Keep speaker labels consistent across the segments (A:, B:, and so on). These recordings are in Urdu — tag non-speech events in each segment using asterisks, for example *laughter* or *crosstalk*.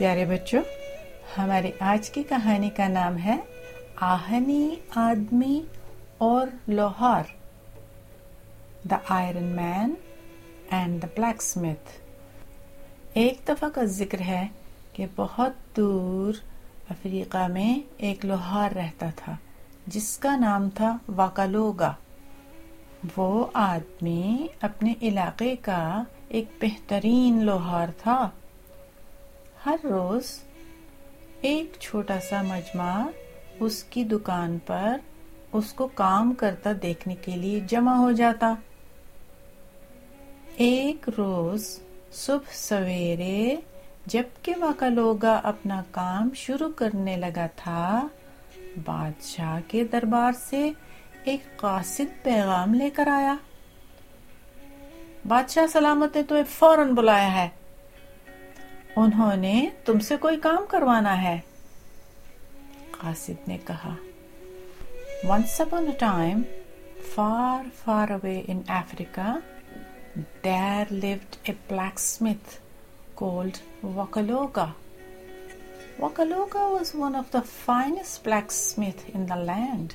A: پیارے بچوں، ہماری آج کی کہانی کا نام ہے آہنی آدمی اور لوہار the iron man and the blacksmith ایک دفعہ کا ذکر ہے کہ بہت دور افریقہ میں ایک لوہار رہتا تھا، جس کا نام تھا واکالوگا۔ وہ آدمی اپنے علاقے کا ایک بہترین لوہار تھا۔ ہر روز ایک چھوٹا سا مجمع اس کی دکان پر اس کو کام کرتا دیکھنے کے لیے جمع ہو جاتا۔ ایک روز صبح سویرے جبکہ واکلوگا اپنا کام شروع کرنے لگا تھا، بادشاہ کے دربار سے ایک قاصد پیغام لے کر آیا۔ بادشاہ سلامت نے تمہیں فوراً بلایا ہے۔ انہوں نے تم سے کوئی کام کروانا ہے؟ قاصد نے کہا once upon a time far far away in Africa there lived a blacksmith called وکلوگا وکلوگا was one of the finest blacksmith in the land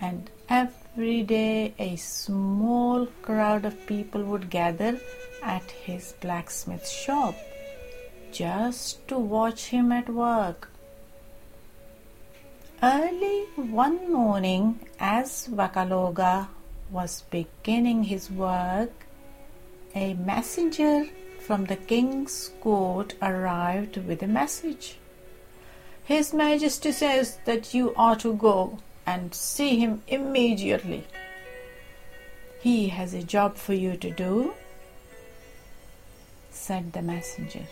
A: and every day a small crowd of people would gather at his blacksmith shop just to watch him at work. Early one morning, as Vakaloga was beginning his work, a messenger from the king's court arrived with a message. His Majesty says that you are to go and see him immediately. He has a job for you to do, said the messenger.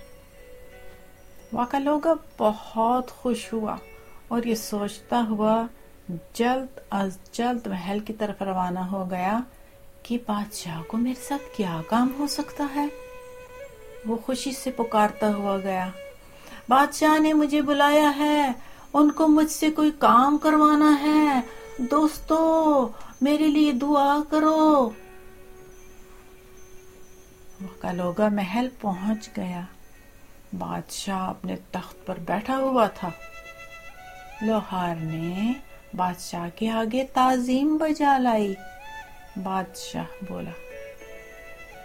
A: Wakiloga بہت خوش ہوا اور یہ سوچتا ہوا جلد از جلد محل کی طرف روانہ ہو گیا کہ بادشاہ کو میرے ساتھ کیا کام ہو سکتا ہے؟ وہ خوشی سے پکارتا ہوا گیا۔ بادشاہ نے مجھے بلایا ہے، ان کو مجھ سے کوئی کام کروانا ہے۔ دوستو، میرے لیے دعا کرو۔ کلوگا محل پہنچ گیا۔ بادشاہ اپنے تخت پر بیٹھا ہوا تھا۔ لوہار نے بادشاہ کے آگے تعظیم بجا لائی۔ بادشاہ بولا،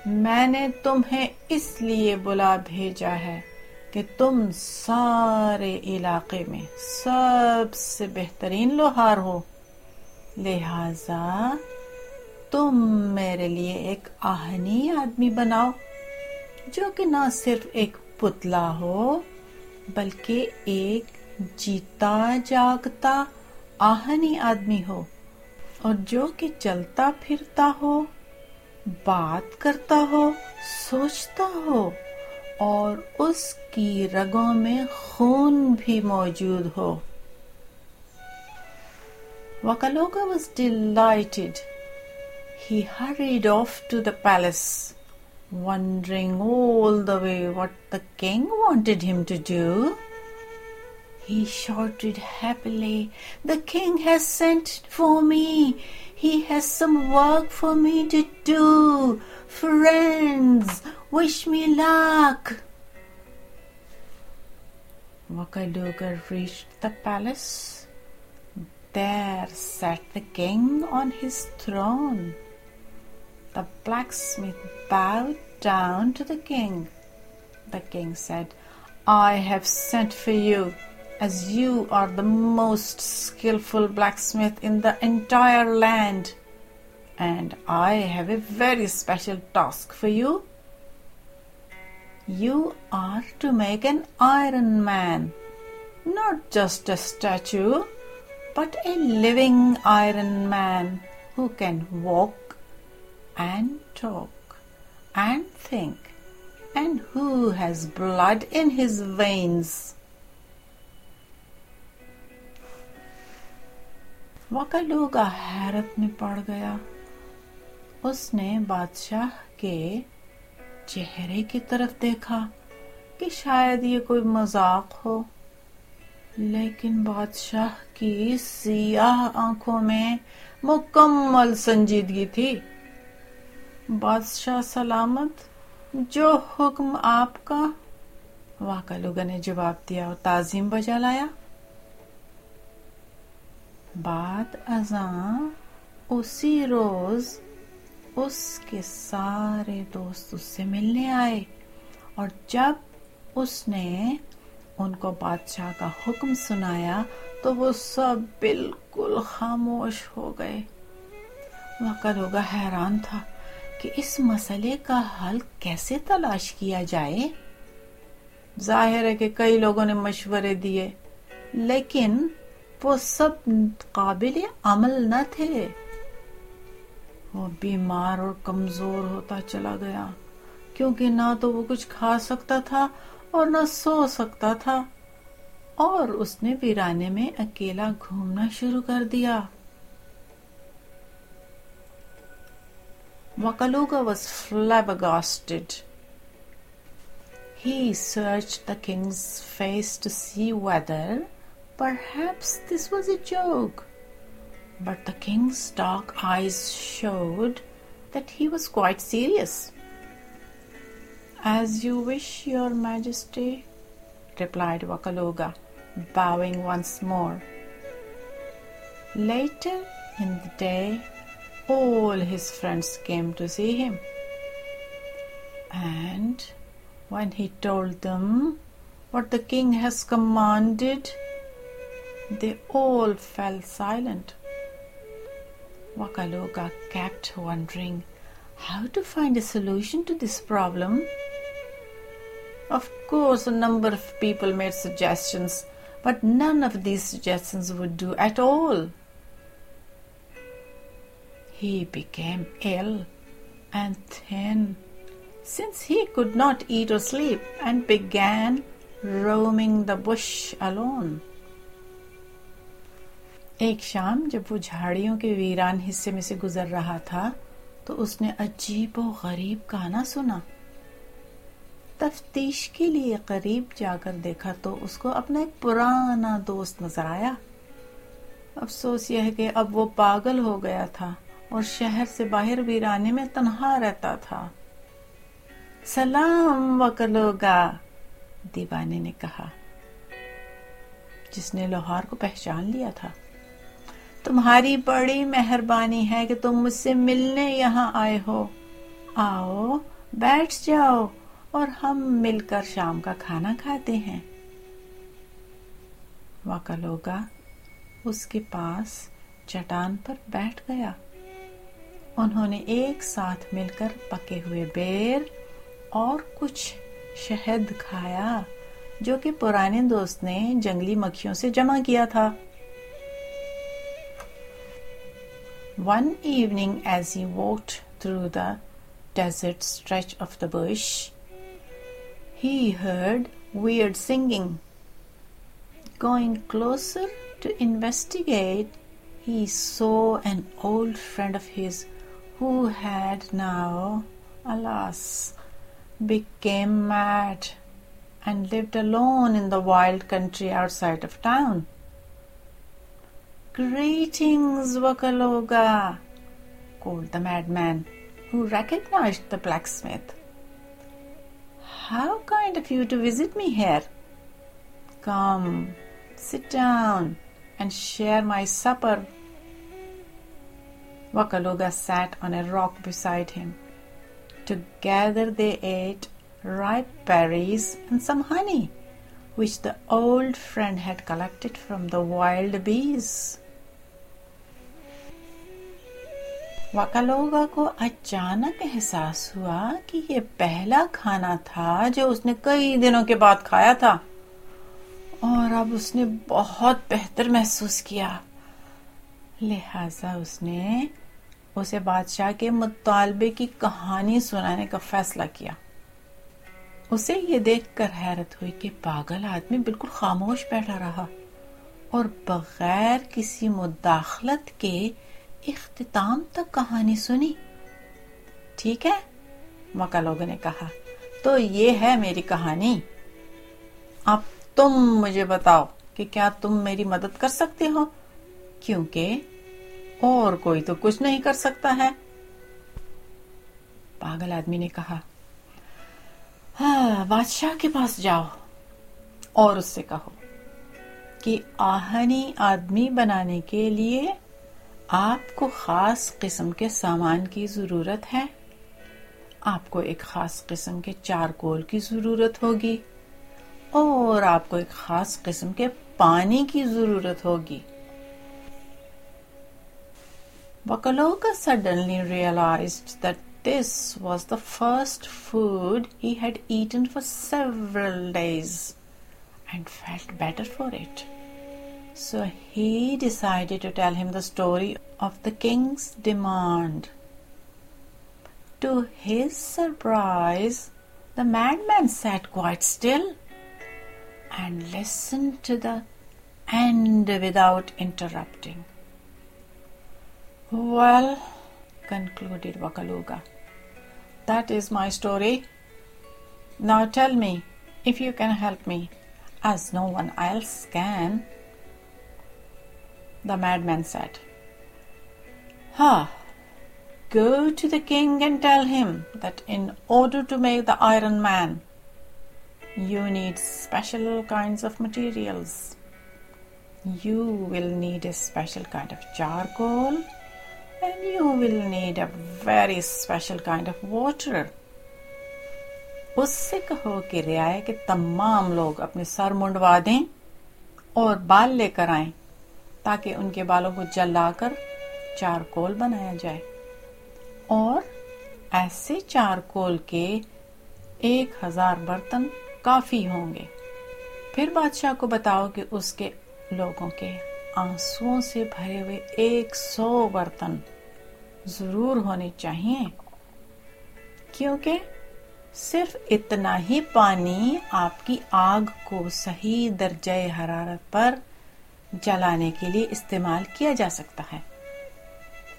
A: میں نے تمہیں اس لیے بلا بھیجا ہے کہ تم سارے علاقے میں سب سے بہترین لوہار ہو۔ لہذا تم میرے لیے ایک آہنی آدمی بناؤ، جو کہ نہ صرف ایک پتلا ہو بلکہ ایک جیتا جاگتا آہنی آدمی ہو اور جو کہ چلتا پھرتا ہو بات کرتا ہو سوچتا ہو اور اس کی رگوں میں خون بھی موجود ہو وکلوگا was delighted he hurried off to the palace wondering all the way what the king wanted him to do. He shouted happily, The king has sent for me. He has some work for me to do. Friends, wish me luck. Wakadoga reached the palace. There sat the king on his throne. The blacksmith bowed down to the king. The king said, I have sent for you, as you are the most skillful blacksmith in the entire land, and I have a very special task for you. You are to make an iron man, not just a statue, but a living iron man who can walk and talk and think, and who has blood in his veins. Wakiloga حیرت میں پڑ گیا اس نے بادشاہ کے چہرے کی طرف دیکھا کہ شاید یہ کوئی مذاق ہو لیکن بادشاہ کی سیاہ آنکھوں میں مکمل سنجیدگی تھی بادشاہ سلامت، جو حکم آپ کا؟ واکلوگا نے جواب دیا اور تعظیم بجا لایا۔ بعد ازاں اسی روز اس کے سارے دوست اس سے ملنے آئے اور جب اس نے ان کو بادشاہ کا حکم سنایا تو وہ سب بالکل خاموش ہو گئے۔ وکلوگا حیران تھا۔ کہ اس مسئلے کا حل کیسے تلاش کیا جائے؟ ظاہر ہے کہ کئی لوگوں نے مشورے دیے، لیکن وہ سب قابل عمل نہ تھے۔ وہ بیمار اور کمزور ہوتا چلا گیا، کیونکہ نہ تو وہ کچھ کھا سکتا تھا اور نہ سو سکتا تھا۔ اور اس نے ویرانے میں اکیلا گھومنا شروع کر دیا۔ Wakaluga was flabbergasted. He searched the king's face to see whether perhaps this was a joke. But the king's dark eyes showed that he was quite serious. As you wish, your majesty, replied Wakaluga, bowing once more. Later in the day, all his friends came to see him. And when he told them what the king has commanded, they all fell silent. Wakaloga kept wondering how to find a solution to this problem. Of course, a number of people made suggestions, but none of these suggestions would do at all. He became ill and thin, since he could not eat or sleep, and began roaming the bush alone. ایک شام جب وہ جھاڑیوں کے ویران حصے میں سے گزر رہا تھا تو اس نے عجیب و غریب گانا سنا۔ تفتیش کے لیے قریب جا کر دیکھا تو اس کو اپنا ایک پرانا دوست نظر آیا۔ افسوس یہ ہے کہ اب وہ پاگل ہو گیا تھا۔ اور شہر سے باہر ویرانے میں تنہا رہتا تھا۔ سلام وکلوگا دیوانے نے کہا۔ جس نے لوہار کو پہچان لیا تھا۔ تمہاری بڑی مہربانی ہے کہ تم مجھ سے ملنے یہاں آئے ہو۔ آؤ، بیٹھ جاؤ اور ہم مل کر شام کا کھانا کھاتے ہیں۔ وکلوگا اس کے پاس چٹان پر بیٹھ گیا۔ انہوں نے ایک ساتھ مل کر پکے ہوئے بیر اور کچھ شہد کھایا جو کہ پرانے دوست نے جنگلی مکھیوں سے جمع کیا تھا۔ One evening as he walked through the desert stretch of the bush he heard weird singing going closer to investigate he saw an old friend of his who had now, alas, became mad and lived alone in the wild country outside of town. Greetings, Wakaloga, called the madman, who recognized the blacksmith. How kind of you to visit me here. Come, sit down and share my supper Wakaloga sat on a rock beside him. Together they ate ripe berries and some honey, which the old friend had collected from the wild bees. وکلوگا کو اچانک احساس ہوا کہ یہ پہلا کھانا تھا جو اس نے کئی دنوں کے بعد کھایا تھا اور اب اس نے بہت بہتر محسوس کیا لہذا اس نے اسے بادشاہ کے مطالبے کی کہانی سنانے کا فیصلہ کیا۔ اسے یہ دیکھ کر حیرت ہوئی کہ پاگل آدمی بالکل خاموش بیٹھا رہا اور بغیر کسی مداخلت کے اختتام تک کہانی سنی۔ ٹھیک ہے؟ مکا لوگوں نے کہا، تو یہ ہے میری کہانی۔ اب تم مجھے بتاؤ کہ کیا تم میری مدد کر سکتے ہو؟ کیونکہ اور کوئی تو کچھ نہیں کر سکتا ہے۔ پاگل آدمی نے کہا ہاں بادشاہ کے پاس جاؤ۔ اور اس سے کہو کہ آہنی آدمی بنانے کے لیے آپ کو خاص قسم کے سامان کی ضرورت ہے۔ آپ کو ایک خاص قسم کے چارکول کی ضرورت ہوگی اور آپ کو ایک خاص قسم کے پانی کی ضرورت ہوگی۔ Bakaloka suddenly realized that this was the first food he had eaten for several days and felt better for it. So he decided to tell him the story of the king's demand. To his surprise, the madman sat quite still and listened to the end without interrupting. Well, concluded Wakaluga, that is my story. Now tell me if you can help me, as no one else can. The madman said, Ha! Go to the king and tell him that in order to make the Iron Man, you need special kinds of materials. You will need a special kind of charcoal and you will need a very special kind of water. اس سے کہو کہ رعایا کے تمام لوگ اپنے سر منڈوا دیں اور بال لے کر آئیں تاکہ ان کے بالوں کو جلا کر چارکول بنایا جائے اور ایسے چارکول کے ایک ہزار برتن کافی ہوں گے پھر بادشاہ کو بتاؤ کہ اس کے لوگوں کے آنسو سے بھرے ہوئے ایک سو برتن ضرور ہونے چاہیے۔ کیونکہ صرف اتنا ہی پانی آپ کی آگ کو صحیح درجہ حرارت پر جلانے کے لیے استعمال کیا جا سکتا ہے۔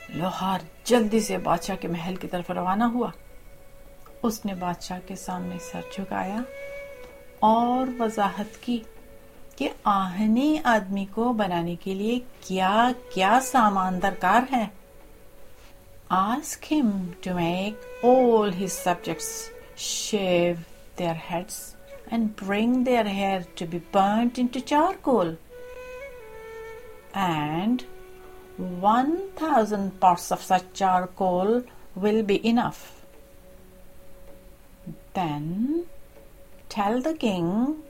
A: لوہار جلدی سے بادشاہ کے محل کی طرف روانہ ہوا۔ اس نے بادشاہ کے سامنے سر جھکایا اور وضاحت کی کہ آہنی آدمی کو بنانے کے لیے کیا کیا سامان درکار ہے۔ Ask him to make all his subjects shave their heads and bring their hair to be burnt into charcoal. And 1000 pots of such charcoal will be enough. Then tell the king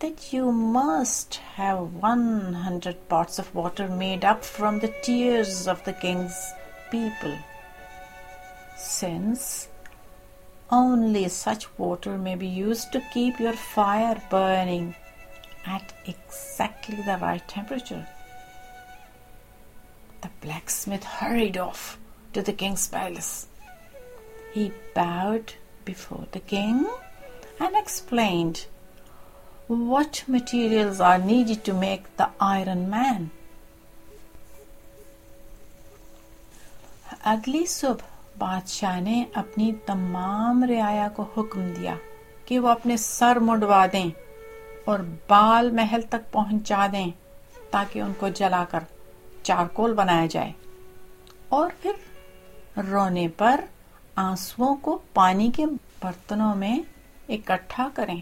A: that you must have 100 pots of water made up from the tears of the king's people, since only such water may be used to keep your fire burning at exactly the right temperature. The blacksmith hurried off to the king's palace. He bowed before the king and explained what materials are needed to make the Iron Man. اگلی صبح بادشاہ نے اپنی تمام رعایا کو حکم دیا کہ وہ اپنے سر مڈوا دیں اور بال محل تک پہنچا دیں تاکہ ان کو جلا کر چارکول بنایا جائے۔ اور پھر رونے پر آنسو کو پانی کے برتنوں میں اکٹھا کریں۔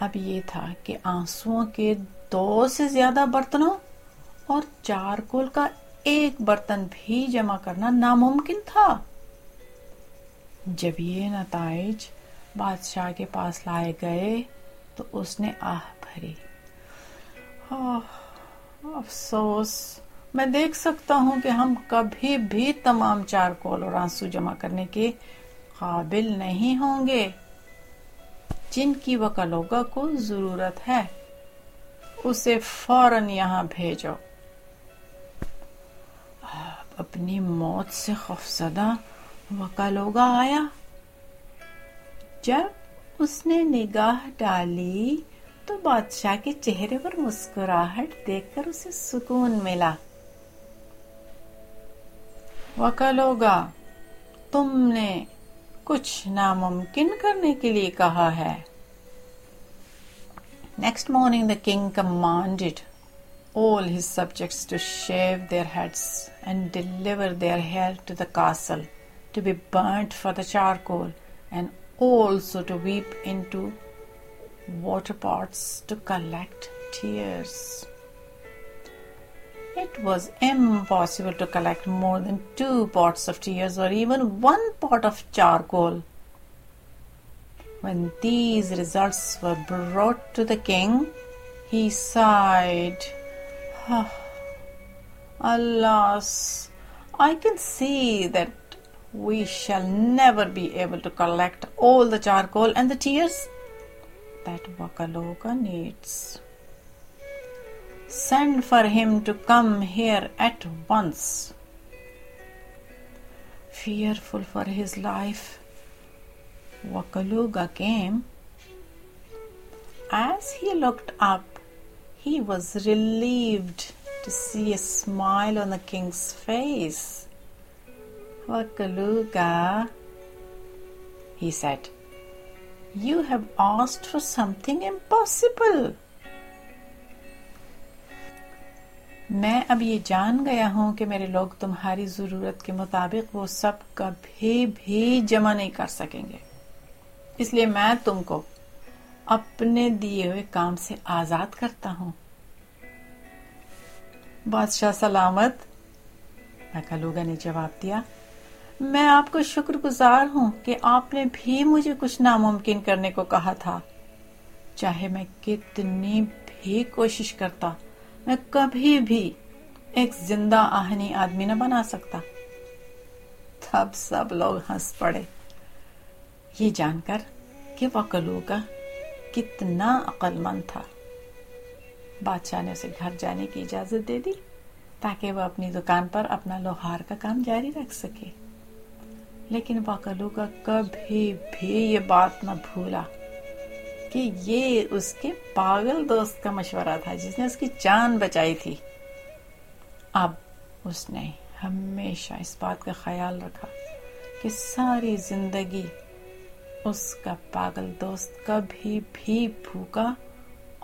A: اب یہ تھا کہ آنسو کے دو سے زیادہ برتنوں اور چارکول کا ایک برتن بھی جمع کرنا ناممکن تھا۔ جب یہ نتائج بادشاہ کے پاس لائے گئے تو اس نے آہ بھری۔ افسوس، میں دیکھ سکتا ہوں کہ ہم کبھی بھی تمام چارکول اور آنسو جمع کرنے کے قابل نہیں ہوں گے۔ جن کی وکلوگا کو ضرورت ہے، اسے فوراً یہاں بھیجو۔ اپنی موت سے خوفزدہ وکالوگا آیا جب اس نے نگاہ ڈالی تو بادشاہ کے چہرے پر مسکراہٹ دیکھ کر اسے سکون ملا۔ وکالوگا تم نے کچھ ناممکن کرنے کے لیے کہا ہے۔ Next morning the king commanded all his subjects to shave their heads and deliver their hair to the castle to be burnt for the charcoal and also to weep into water pots to collect tears. It was impossible to collect more than two pots of tears or even one pot of charcoal. When these results were brought to the king, he sighed. *sighs* Ah, Alas, I can see that we shall never be able to collect all the charcoal and the tears that Wakaloka needs. Send for him to come here at once. Fearful for his life, Wakaluga came. As he looked up, he was relieved to see a smile on the king's face. Wakaluga, he said, you have asked for something impossible. میں اب یہ جان گیا ہوں کہ میرے لوگ تمہاری ضرورت کے مطابق وہ سب کبھی بھی جمع نہیں کر سکیں گے اس لیے میں تم کو اپنے دیے ہوئے کام سے آزاد کرتا ہوں بادشاہ سلامت۔ کلوگا نے جواب دیا۔ میں آپ کو شکر گزار ہوں کہ آپ نے بھی مجھے کچھ ناممکن کرنے کو کہا تھا۔ چاہے میں کتنی بھی کوشش کرتا، میں کبھی بھی ایک زندہ آہنی آدمی نہ بنا سکتا۔ تب سب لوگ ہنس پڑے۔ یہ جان کر کہ وہ کا کتنا عقل مند تھا۔ بادشاہ نے اسے گھر جانے کی اجازت دے دی تاکہ وہ اپنی دکان پر اپنا لوہار کا کام جاری رکھ سکے۔ لیکن باکلو کا کبھی بھی یہ بات نہ بھولا کہ یہ اس کے پاگل دوست کا مشورہ تھا جس نے اس کی جان بچائی تھی۔ اب اس نے ہمیشہ اس بات کا خیال رکھا کہ ساری زندگی اس کا پاگل دوست کبھی بھی بھوکا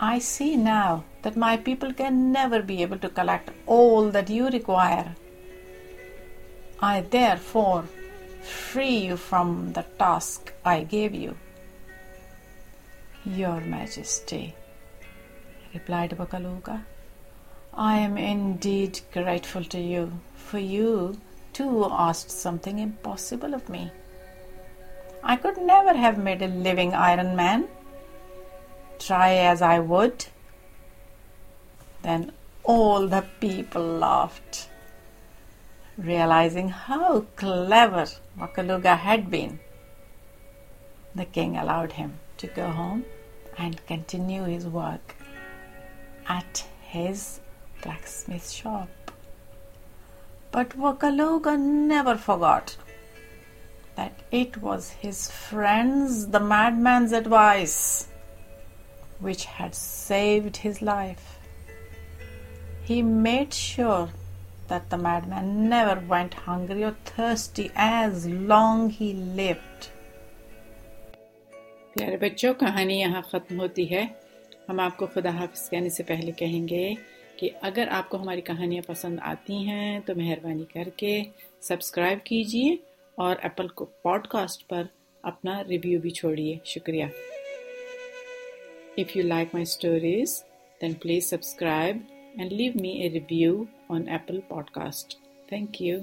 A: I see now that my people can never be able to collect all that you require. I therefore free you from the task I gave you. Your Majesty, replied Bakaluka, I am indeed grateful to you, for you too asked something impossible of me. I could never have made a living Iron Man, try as I would. Then all the people laughed. Realizing how clever Wakaluga had been, the king allowed him to go home and continue his work at his blacksmith shop. But Wakaluga never forgot that it was his friend's, the madman's advice, which had saved his life. He made sure that the madman never went hungry or thirsty as long he lived. پیارے بچوں کہانی یہاں ختم ہوتی ہے ہم آپ کو خدا حافظ کہنے سے پہلے کہیں گے کہ اگر آپ کو ہماری کہانیاں پسند آتی ہیں تو مہربانی کر کے سبسکرائب کیجیے اور ایپل کو پوڈ کاسٹ پر اپنا ریویو بھی چھوڑیے۔ شکریہ۔ If you like my stories then please subscribe and leave me a review on Apple podcast thank you